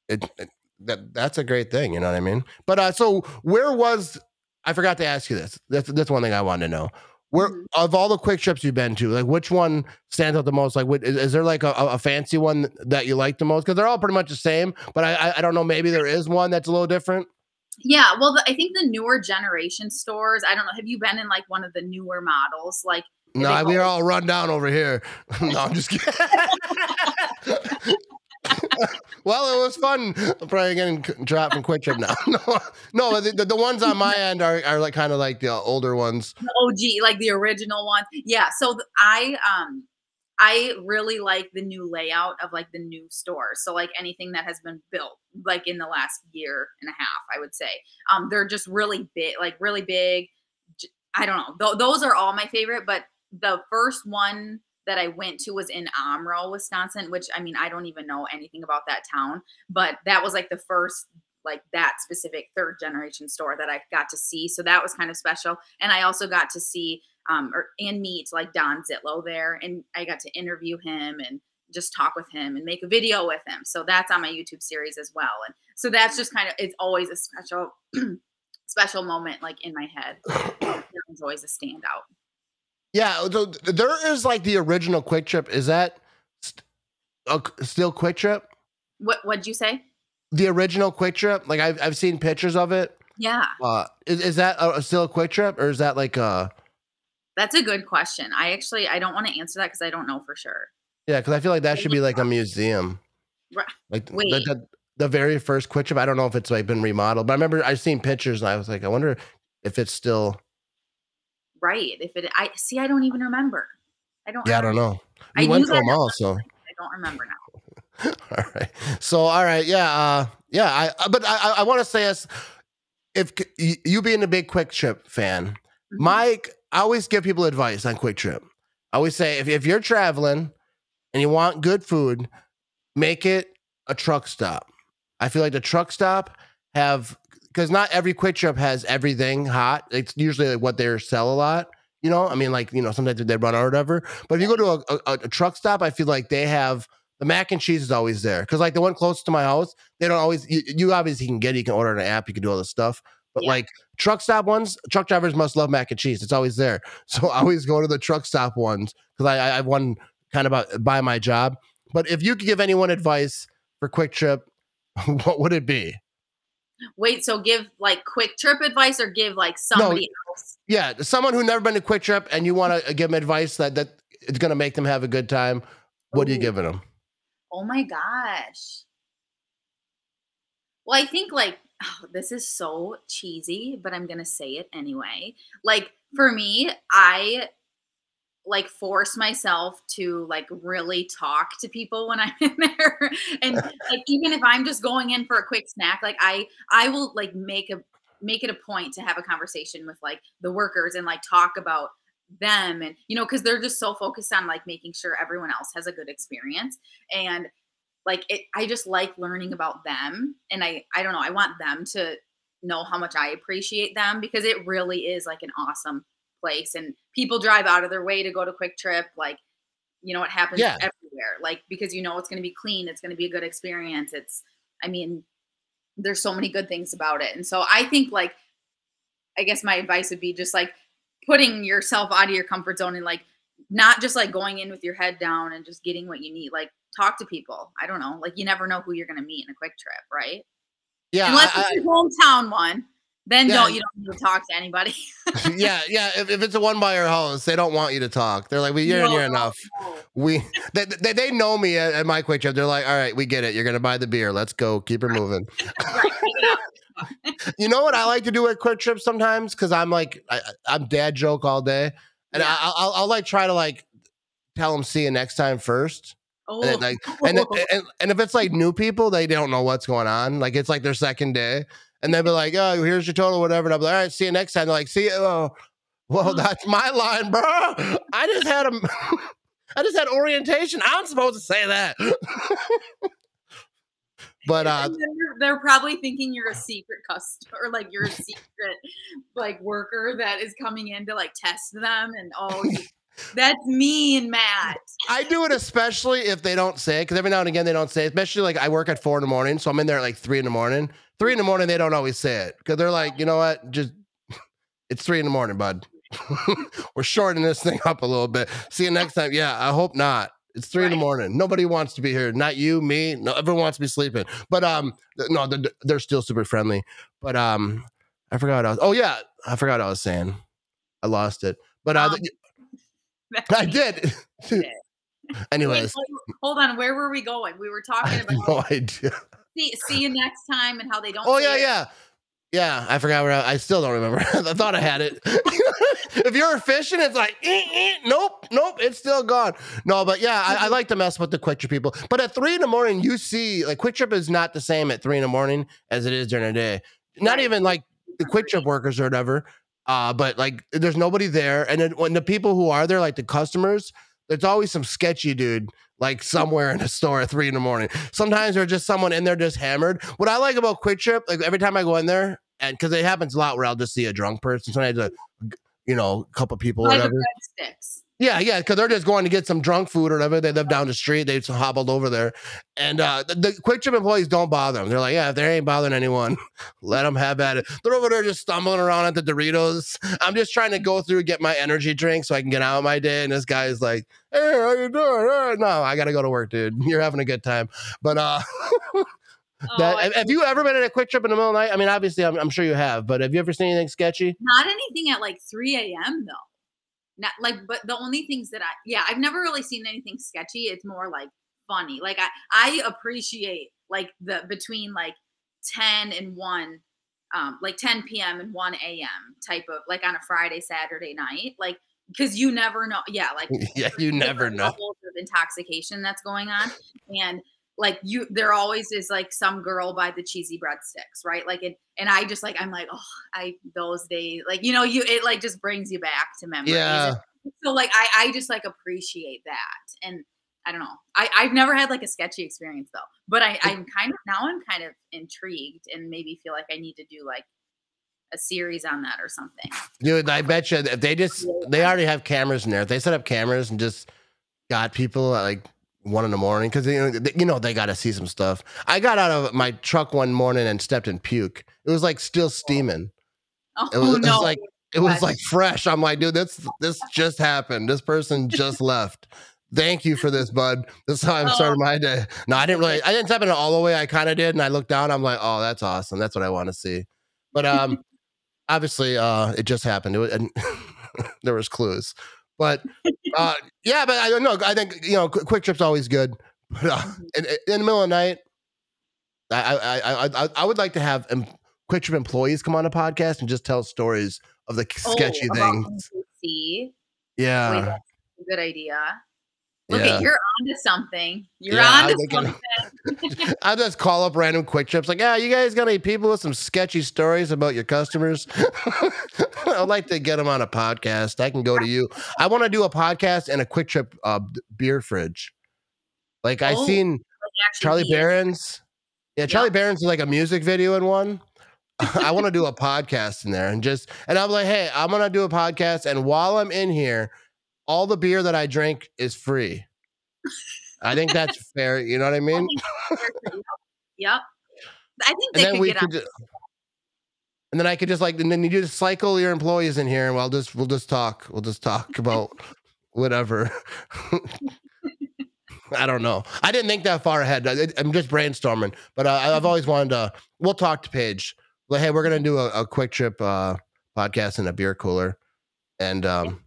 it, it- that that's a great thing you know what i mean but uh so where was i forgot to ask you this that's that's one thing i wanted to know where Mhm. of all the Kwik Trips you've been to like which one stands out the most like what, is, is there like a, a fancy one that you like the most because they're all pretty much the same but I, I don't know maybe there is one that's a little different Yeah, well, the, I think the newer generation stores. I don't know. Have you been in like one of the newer models? Like, no we're all run down over here no i'm just kidding well, it was fun. I'm probably getting dropped from Kwik Trip now. no, no, the, the, ones on my end are, are like kind of like the older ones. the OG, like the original one. Yeah. So I um I really like the new layout of like the new stores. So like anything that has been built like in the last year and a half, I would say. Um they're just really big, like really big. I don't know. Th- those are all my favorite, but the first one that I went to was in Omro, Wisconsin, which I mean, I don't even know anything about that town, but that was like the first like that specific third generation store that I got to see. So that was kind of special. And I also got to see um or and meet like Don Zietlow there and I got to interview him and just talk with him and make a video with him. So that's on my YouTube series as well. And so that's just kind of it's always a special special moment like in my head. It's always a standout. Yeah, so there is like the original Kwik Trip. Is that st- uh, still Kwik Trip? What what'd you say? The original Kwik Trip? Like I've, I've seen pictures of it. Yeah, Uh, is, is that a, still a Kwik Trip or is that like a? that's a good question. I actually I don't want to answer that because I don't know for sure. yeah? Because I feel like that should be like a museum. Right. Like the, Wait. the, the very first Kwik Trip. I don't know if it's like been remodeled, but I remember I've seen pictures and I was like, I wonder if it's still. Right. If it I see I don't even remember. I don't Yeah, I don't remember. know. I We went to them all, so. I don't remember now. all right. So, all right. Yeah. Uh, yeah. I, I but I, I- I want to say as if you being a big Kwik Trip fan, Mhm. Mike, I always give people advice on Kwik Trip. I always say if, if you're traveling and you want good food, make it a truck stop. I feel like the truck stop have because not every Kwik Trip has everything hot. It's usually like what they sell a lot. You know, I mean, like you know, sometimes they run out or whatever. But if you go to a, a, a truck stop, I feel like they have the mac and cheese is always there. Because like the one close to my house, they don't always. You, you obviously can get. it, You can order an app. You can do all this stuff. But Yeah. like truck stop ones, truck drivers must love mac and cheese. It's always there. So I always go to the truck stop ones because I, I one kind of about by my job. But if you could give anyone advice for Kwik Trip, what would it be? Wait, so give like Kwik Trip advice or give like somebody else? Yeah, someone who never been to Kwik Trip and you want to uh, give them advice that that it's going to make them have a good time. What are you giving them? Oh my gosh. Well, I think like oh, this is so cheesy, but I'm gonna say it anyway. Like for me, I like force myself to like really talk to people when I'm in there. and like even if I'm just going in for a quick snack, like I I will like make a make it a point to have a conversation with like the workers and like talk about them and you know because they're just so focused on like making sure everyone else has a good experience and like it i just like learning about them and i i don't know i want them to know how much i appreciate them because it really is like an awesome place and people drive out of their way to go to Kwik Trip like you know it happens Yeah. everywhere like because you know it's going to be clean it's going to be a good experience it's i mean there's so many good things about it and so i think like i guess my advice would be just like putting yourself out of your comfort zone and like not just like going in with your head down and just getting what you need like talk to people i don't know like you never know who you're going to meet in a Kwik Trip right Yeah, unless I- it's your hometown one then Yeah. don't you don't need to talk to anybody yeah, yeah. If, if it's a one buyer house, they don't want you to talk. They're like, "Well, you're No, near no, enough." no. We they, they, they know me at, at my Kwik Trip. They're like, "All right, we get it. You're gonna buy the beer. Let's go. Keep her moving." Right, pick it up. You know what I like to do at Kwik Trips sometimes because I'm like I, I'm dad joke all day, and Yeah. I, I'll, I'll like try to like tell them see you next time first. oh, And, like, and, and and if it's like new people, they don't know what's going on. Like it's like their second day, and they'll be like, "Oh, here's your total, whatever." And I'll be like, "All right, see you next time." They're like, "See you." Oh, well, that's my line, bro. I just had a, I just had orientation. I'm supposed to say that. but uh, they're, they're probably thinking you're a secret customer, or like you're a secret like worker that is coming in to like test them. And oh, you- that's mean, Matt. I do it especially if they don't say it, because every now and again they don't say it. Especially like I work at four in the morning, so I'm in there at like three in the morning. Three in the morning, they don't always say it because they're like, you know what, just it's three in the morning, bud. We're shortening this thing up a little bit. See you next time. Yeah, I hope not. It's three in the morning. Nobody wants to be here. Not you, me. No, everyone wants to be sleeping. But um, no, they're, they're still super friendly. But um, I forgot what I was. Oh yeah, I forgot what I was saying. I lost it. But uh, Um, I did. Anyways, Wait, hold on. Where were we going? We were talking about no idea. see, see you next time and how they don't. Oh yeah, it. yeah, yeah. I forgot where I, I still don't remember. I thought I had it. if you're fishing, it's like eh, eh, nope, nope, it's still gone. No, but yeah, I, I like to mess with the Kwik Trip people. But at three in the morning, you see, like Kwik Trip is not the same at three in the morning as it is during the day. Not even like the Kwik Trip workers or whatever. Uh, but like there's nobody there, and then when the people who are there, like the customers, there's always some sketchy dude like somewhere in a store at three in the morning. Sometimes there's just someone in there just hammered. What I like about Kwik Trip, like every time I go in there, and because it happens a lot where I'll just see a drunk person, sometimes a you know, a couple people whatever. breadsticks. Yeah, yeah, because they're just going to get some drunk food or whatever. They live down the street. They just hobbled over there, and uh, the, the Kwik Trip employees don't bother them. They're like, yeah, if they ain't bothering anyone, let them have at it. They're over there just stumbling around at the Doritos. I'm just trying to go through get my energy drink so I can get out of my day. And this guy's like, hey, how you doing? "Uh, no, I gotta go to work, dude. You're having a good time, but uh. That, Oh, have- have you ever been at a Kwik Trip in the middle of the night? I mean, obviously, I'm, I'm sure you have, but have you ever seen anything sketchy? not anything at like 3 a.m. though. Not like, but the only things that I, yeah, I've never really seen anything sketchy. It's more like funny. Like I, I appreciate like the between like 10 and 1, um, like 10 p.m. and 1 a.m. type of like on a Friday, Saturday night. Like, because you never know. Yeah, like yeah, you never know. of intoxication that's going on and like you there always is like some girl by the cheesy breadsticks right? Like it and i just like i'm like oh i those days like you know you it like just brings you back to memories. Yeah. so like i i just like appreciate that. And i don't know. I i've never had like a sketchy experience though. But i i'm kind of now i'm kind of intrigued and maybe feel like i need to do like a series on that or something. Dude, I bet you if they just they already have cameras in there. If they set up cameras and just got people like one in the morning, because you know they, you know they got to see some stuff. I got out of my truck one morning and stepped in puke. It was like still steaming. oh It was, it was like it was like fresh. I'm like, dude, this this just happened. This person just left. Thank you for this, bud. This is how I started my day. No, I didn't really. I didn't step in it all the way. I kind of did, and I looked down. I'm like, oh, that's awesome. That's what I want to see. But um, obviously, uh, it just happened. It was, and there was clues. But uh, yeah, but I don't know. I think you know, Qu- Kwik Trip's always good. But uh, in, in the middle of the night, I I I I, I would like to have em- Kwik Trip employees come on a podcast and just tell stories of the sketchy Oh, about things. See, Yeah. a good idea. Look Yeah. at you're onto something. You're Yeah, onto something. I'll just call up random Kwik Trips like, yeah, you guys got any people with some sketchy stories about your customers? I'd like to get them on a podcast. I can go to you. I want to do a podcast and a Kwik Trip uh, beer fridge. Like I Oh, seen Charlie Berens. Yeah, Charlie Yep. Berens is like a music video in one. I want to do a podcast in there and just and I'm like, hey, I'm gonna do a podcast, and while I'm in here, all the beer that I drink is free. I think that's fair. You know what I mean? Yep. I think they could get could, ju- and then I could just like, and then you just cycle your employees in here, and we'll just we'll just talk. We'll just talk about whatever. I don't know. I didn't think that far ahead. I, I'm just brainstorming, but uh, I've always wanted to. We'll talk to Paige. Like, hey, we're gonna do a, a Kwik Trip uh, podcast in a beer cooler, and um,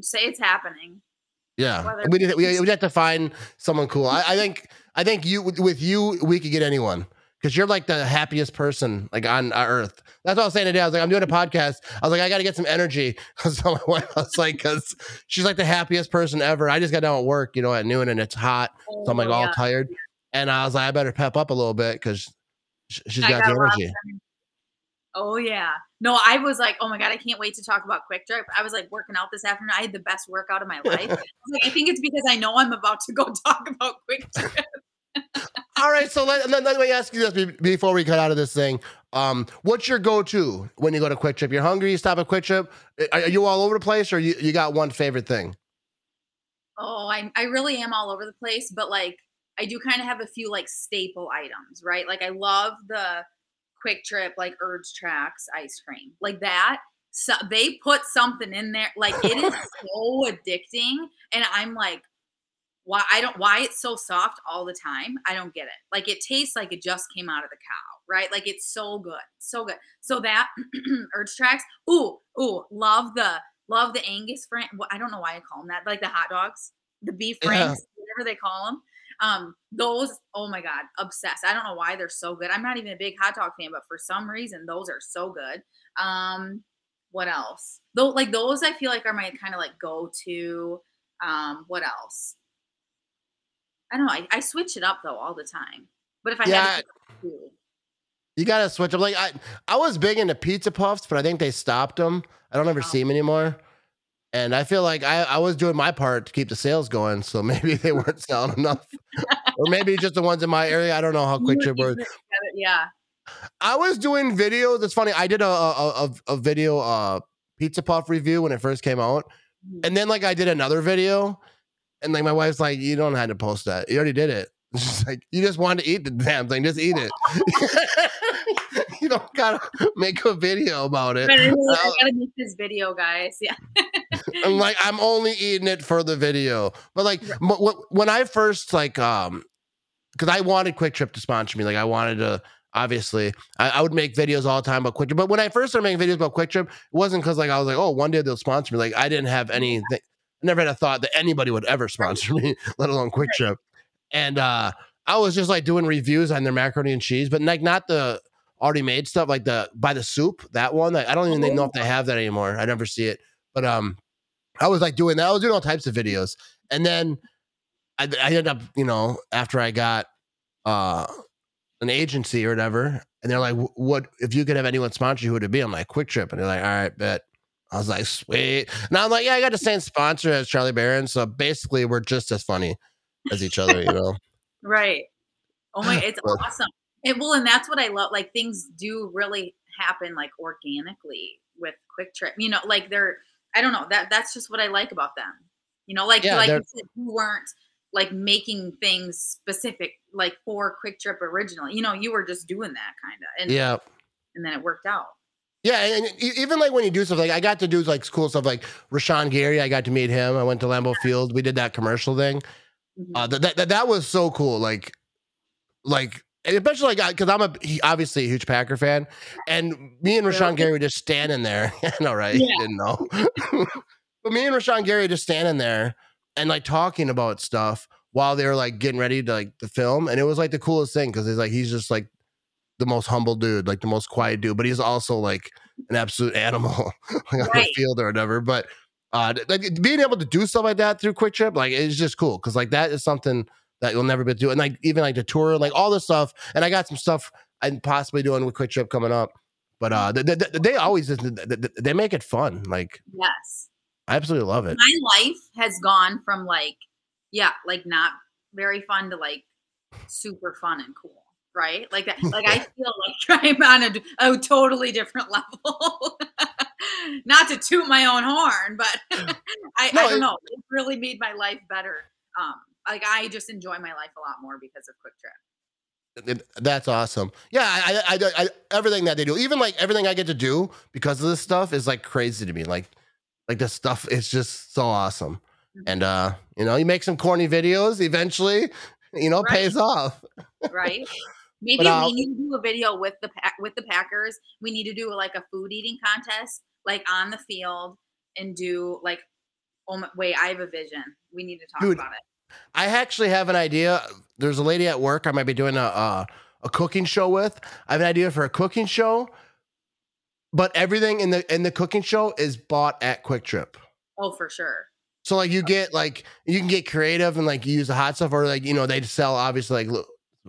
Say it's happening. Yeah, we did, we we have to find someone cool. I, I think I think you with you we could get anyone because you're like the happiest person like on earth. That's what I was saying today. I was like, I'm doing a podcast. I was like, I got to get some energy. so my wife I was like, because she's like the happiest person ever. I just got done at work, you know, at noon and it's hot, so I'm like Oh, all yeah. tired. And I was like, I better pep up a little bit because she's got, got the energy. Oh yeah. No, I was like, oh my god, I can't wait to talk about Kwik Trip. I was like working out this afternoon. I had the best workout of my life. I was like, I think it's because I know I'm about to go talk about Kwik Trip. All right, so let, let, let me ask you this before we cut out of this thing. Um, what's your go-to when you go to Kwik Trip? You're hungry, you stop at Kwik Trip. Are, are you all over the place, or you, you got one favorite thing? Oh, I I really am all over the place, but like I do kind of have a few like staple items, right? Like I love the Kwik Trip like Urge Tracks ice cream, like that. So they put something in there, like it is so addicting, and I'm like, why I don't why it's so soft all the time. I don't get it. Like it tastes like it just came out of the cow, right? Like it's so good, so good. So that Urge Tracks, ooh, ooh, love the love the Angus Frank. I don't know why I call them that, like the hot dogs, the beef Yeah. franks, whatever they call them. Um, those, oh my god, obsessed. I don't know why they're so good. I'm not even a big hot dog fan, but for some reason, those are so good. Um, what else? Though, like those, I feel like are my kind of like go to. Um, what else? I don't know. I, I switch it up though all the time. But if I Yeah, had to You gotta switch up. Like I, I was big into pizza puffs, but I think they stopped them. I don't ever Oh. see them anymore. And I feel like I, I was doing my part to keep the sales going, so maybe they weren't selling enough, or maybe just the ones in my area. I don't know how you Quick were Trip works. it together, yeah. I was doing videos. It's funny. I did a a, a, a video uh pizza puff review when it first came out, Mhm. and then like I did another video, and like my wife's like, "You don't have to post that. You already did it." She's like, "You just wanted to eat the damn thing. Just eat it. you don't gotta make a video about it." I, really- I gotta make this video, guys. Yeah. I'm like, I'm only eating it for the video. But like, Right. when I first like, um, because I wanted Kwik Trip to sponsor me. Like, I wanted to. Obviously, I, I would make videos all the time about Kwik Trip. But when I first started making videos about Kwik Trip, it wasn't because like I was like, oh, one day they'll sponsor me. Like, I didn't have anything. I never had a thought that anybody would ever sponsor me, let alone Kwik Trip. And uh, I was just like doing reviews on their macaroni and cheese, but like not the already made stuff, like the by the soup, that one. Like, I don't even know if they have that anymore. I never see it. But um, I was like doing that. I was doing all types of videos, and then I, I ended up, you know, after I got uh an agency or whatever, and they're like, "What if you could have anyone sponsor you? Who would it be?" I'm like, "Kwik Trip," and they're like, "All right, bet." I was like, "Sweet," and I'm like, "Yeah, I got the same sponsor as Charlie Berens, so basically, we're just as funny as each other, you know." Right. Oh my, it's awesome. It well, and that's what I love. Like things do really happen like organically with Kwik Trip. You know, like they're I don't know that that's just what I like about them. You know, like Yeah, like you said, you weren't like making things specific like for Kwik Trip originally. You know, you were just doing that kind of, and Yeah. and then it worked out. Yeah, and even like when you do stuff like I got to do like cool stuff like Rashan Gary. I got to meet him. I went to Lambeau Field. We did that commercial thing. Mhm. Uh, that, that that was so cool. Like, like especially like because I'm a he, obviously a huge Packer fan, and me and Rashan? Gary were just standing there. I know, right? Yeah. Didn't know. but me and Rashan Gary just standing there and like talking about stuff while they were like getting ready to like the film, and it was like the coolest thing because he's like he's just like the most humble dude, like the most quiet dude, but he's also like an absolute animal like on the field or whatever. But uh, like being able to do stuff like that through Kwik Trip, like it's just cool because like that is something that you'll never be able to do, and like even like the tour, like all this stuff. And I got some stuff I'm possibly doing with Kwik Trip coming up. But uh, they, they, they always just they- make it fun. Like Yes. I absolutely love it. My life has gone from like, yeah, like not very fun to like super fun and cool. Right? Like that, like I feel like I'm on a, a totally different level. not to toot my own horn, but I, No, I don't know. It really made my life better. Um, like I just enjoy my life a lot more because of Kwik Trip. That's awesome. Yeah, I, I, I, everything that they do, even like everything I get to do because of this stuff is like crazy to me. Like, like this stuff is just so awesome. And uh, you know, you make some corny videos, eventually, you know, Right. pays off. right? Maybe uh, we need to do a video with the with the Packers. We need to do like a food eating contest, like on the field, and do like. Oh my, wait, I have a vision. We need to talk Dude, about it. I actually have an idea. There's a lady at work I might be doing a a, a cooking show with. I have an idea for a cooking show, but everything in the in the cooking show is bought at Kwik Trip. Oh, for sure. So like you get like you can get creative and like use the hot stuff or like you know they sell obviously like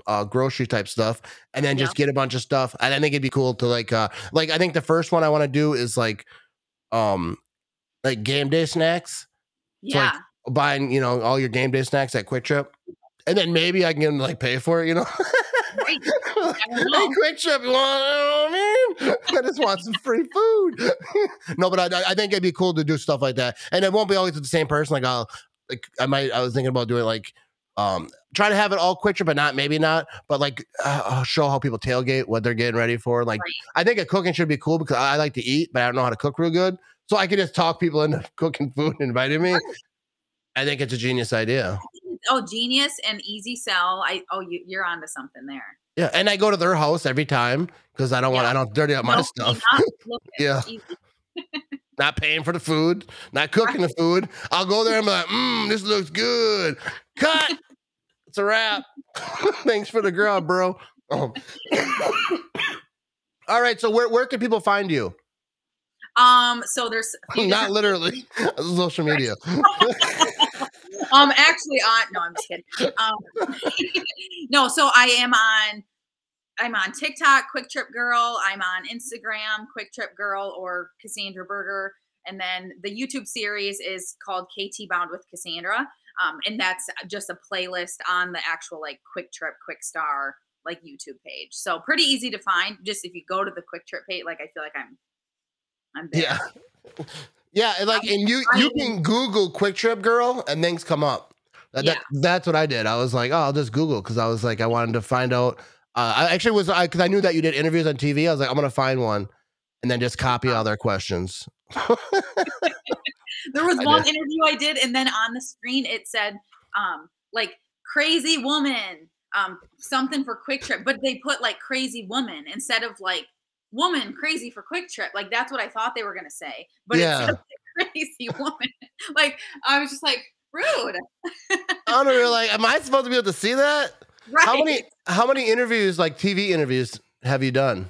uh, grocery type stuff and then just get a bunch of stuff. And I think it'd be cool to like uh like I think the first one I want to do is like um like game day snacks, So, Yeah. like, buying you know all your game day snacks at Kwik Trip, and then maybe I can get them to like pay for it. You know. right. hey. Kwik Trip, you want? You know I mean? I just want some free food. no, but I, I think it'd be cool to do stuff like that, and it won't be always with the same person. Like I'll, like I might, I was thinking about doing like, um, try to have it all Kwik Trip, but not maybe not, but like uh, show how people tailgate, what they're getting ready for. Like Right. I think a cooking should be cool because I, I like to eat, but I don't know how to cook real good, so I could just talk people into cooking food and inviting me. I think it's a genius idea. Oh, genius and easy sell. I oh, you, you're onto something there. Yeah, and I go to their house every time because I don't want Yeah. I don't dirty up my No, stuff. not. Yeah. Not paying for the food, not cooking the food. I'll go there and be like, mmm, this looks good. Cut. it's a wrap. Thanks for the grub, bro. Oh. All right, so where, where can people find you? Um. So there's Not literally, social media. Um actually on no i'm just kidding um no so i am on i'm on tiktok Kwik Trip girl i'm on instagram Kwik Trip girl or cassandra berger and then the youtube series is called kt bound with cassandra um, and that's just a playlist on the actual like Kwik Trip Kwik Star like youtube page so pretty easy to find just if you go to the Kwik Trip page like i feel like i'm i'm there. Yeah. Yeah, and like and you you can Google Kwik Trip Girl and things come up. That, that- that's what I did. I was like, oh, I'll just Google because I was like, I wanted to find out. Uh, I actually was because I knew that you did interviews on TV. I was like, I'm gonna find one and then just copy all their questions. There was I one interview I did, and then on the screen it said, um, like crazy woman, um, something for Kwik Trip, but they put like crazy woman instead of like woman crazy for Kwik Trip. Like that's what I thought they were gonna say, but Yeah. it said crazy woman. like I was just like rude. I don't know, like, am I supposed to be able to see that? Right. How many how many interviews, like TV interviews, have you done?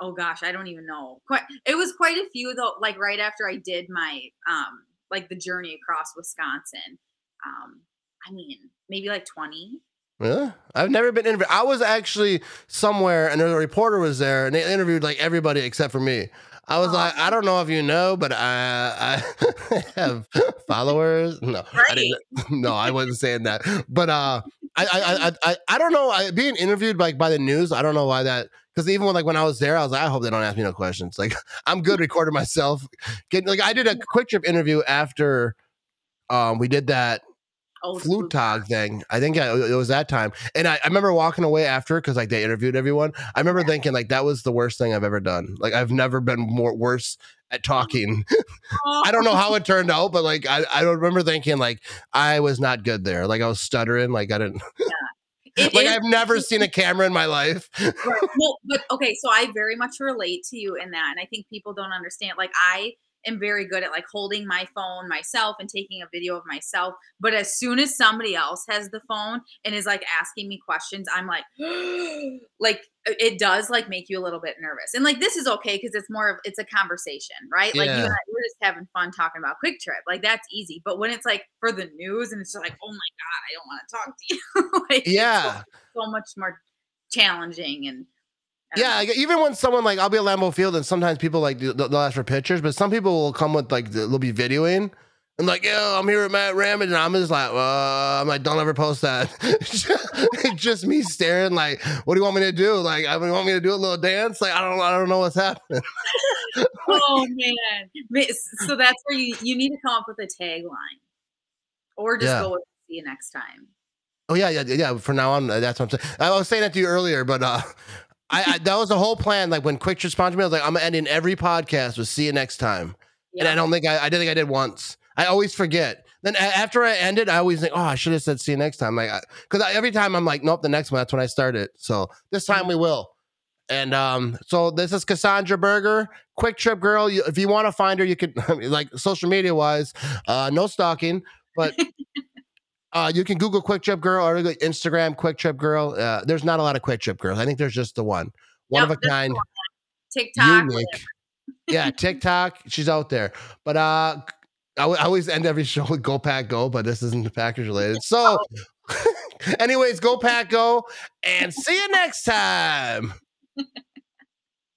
Oh gosh, I don't even know. Quite it was quite a few though, like right after I did my um like the journey across Wisconsin. Um, I mean, maybe like 20. Really? I've never been interviewed. I was actually somewhere and a reporter was there and they interviewed like everybody except for me. I was Aw. like, I don't know if you know, but I, I have followers. No, I didn't. No, I wasn't saying that. But uh, I, I, I, I, I don't know. I, being interviewed like by the news, I don't know why that. Because even when like when I was there, I was like, I hope they don't ask me no questions. Like I'm good recording myself. Getting like I did a Kwik Trip interview after um we did that Oh, flute tog thing. I think I, it was that time, and I, I remember walking away after because like they interviewed everyone. I remember thinking like that was the worst thing I've ever done. Like I've never been more worse at oh. talking. I don't know how it turned out, but like I, I remember thinking like I was not good there. Like I was stuttering. Like I didn't. It like is- I've never seen a camera in my life. Right. Well, but okay, so I very much relate to you in that, and I think people don't understand. Like I am very good at like holding my phone myself and taking a video of myself. But as soon as somebody else has the phone and is like asking me questions, I'm like, like uh, it does like make you a little bit nervous. And like this is okay because it's more of it's a conversation, right? Like you and I, we're just having fun talking about Quick Trip. Like that's easy. But when it's like for the news and it's just like, oh my god, I don't want to talk to you. like, it's so- Yeah. so much more challenging and Yeah, like, even when someone like I'll be at Lambeau Field and sometimes people like they'll they'll ask for pictures, but some people will come with like they'll be videoing and like, yo, I'm here with Matt Ramage, and I'm just like, uh, I'm like, don't ever post that. just me staring, like, what do you want me to do? Like, I mean, you want me to do a little dance? Like, I don't, I don't know what's happening. oh man so that's where you you need to come up with a tagline or just Yeah. go with see you next time Oh yeah, yeah, yeah. For now on, uh, that's what I'm saying. I was saying that to you earlier, but uh, I, I that was the whole plan. Like when Kwik Trip sponsored me, I was like, I'm ending every podcast with "See you next time." And I don't think I, I didn't think I did once. I always forget. Then after I ended, I always think, oh, I should have said see you next time. Like, because every time I'm like, nope, the next one. That's when I start it. So this time we will. And um, so this is Cassandra Berger, Kwik Trip Girl. You, if you want to find her, you could like social media wise, uh, no stalking, but uh, you can Google Kwik Trip Girl or Instagram Kwik Trip Girl. Uh, there's not a lot of Kwik Trip Girls. I think there's just the one, one of a kind tiktok unique. yeah, TikTok, she's out there. But uh I, w- I always end every show with Go Pack Go, but this isn't package related. So, anyways, Go Pack Go, and see you next time.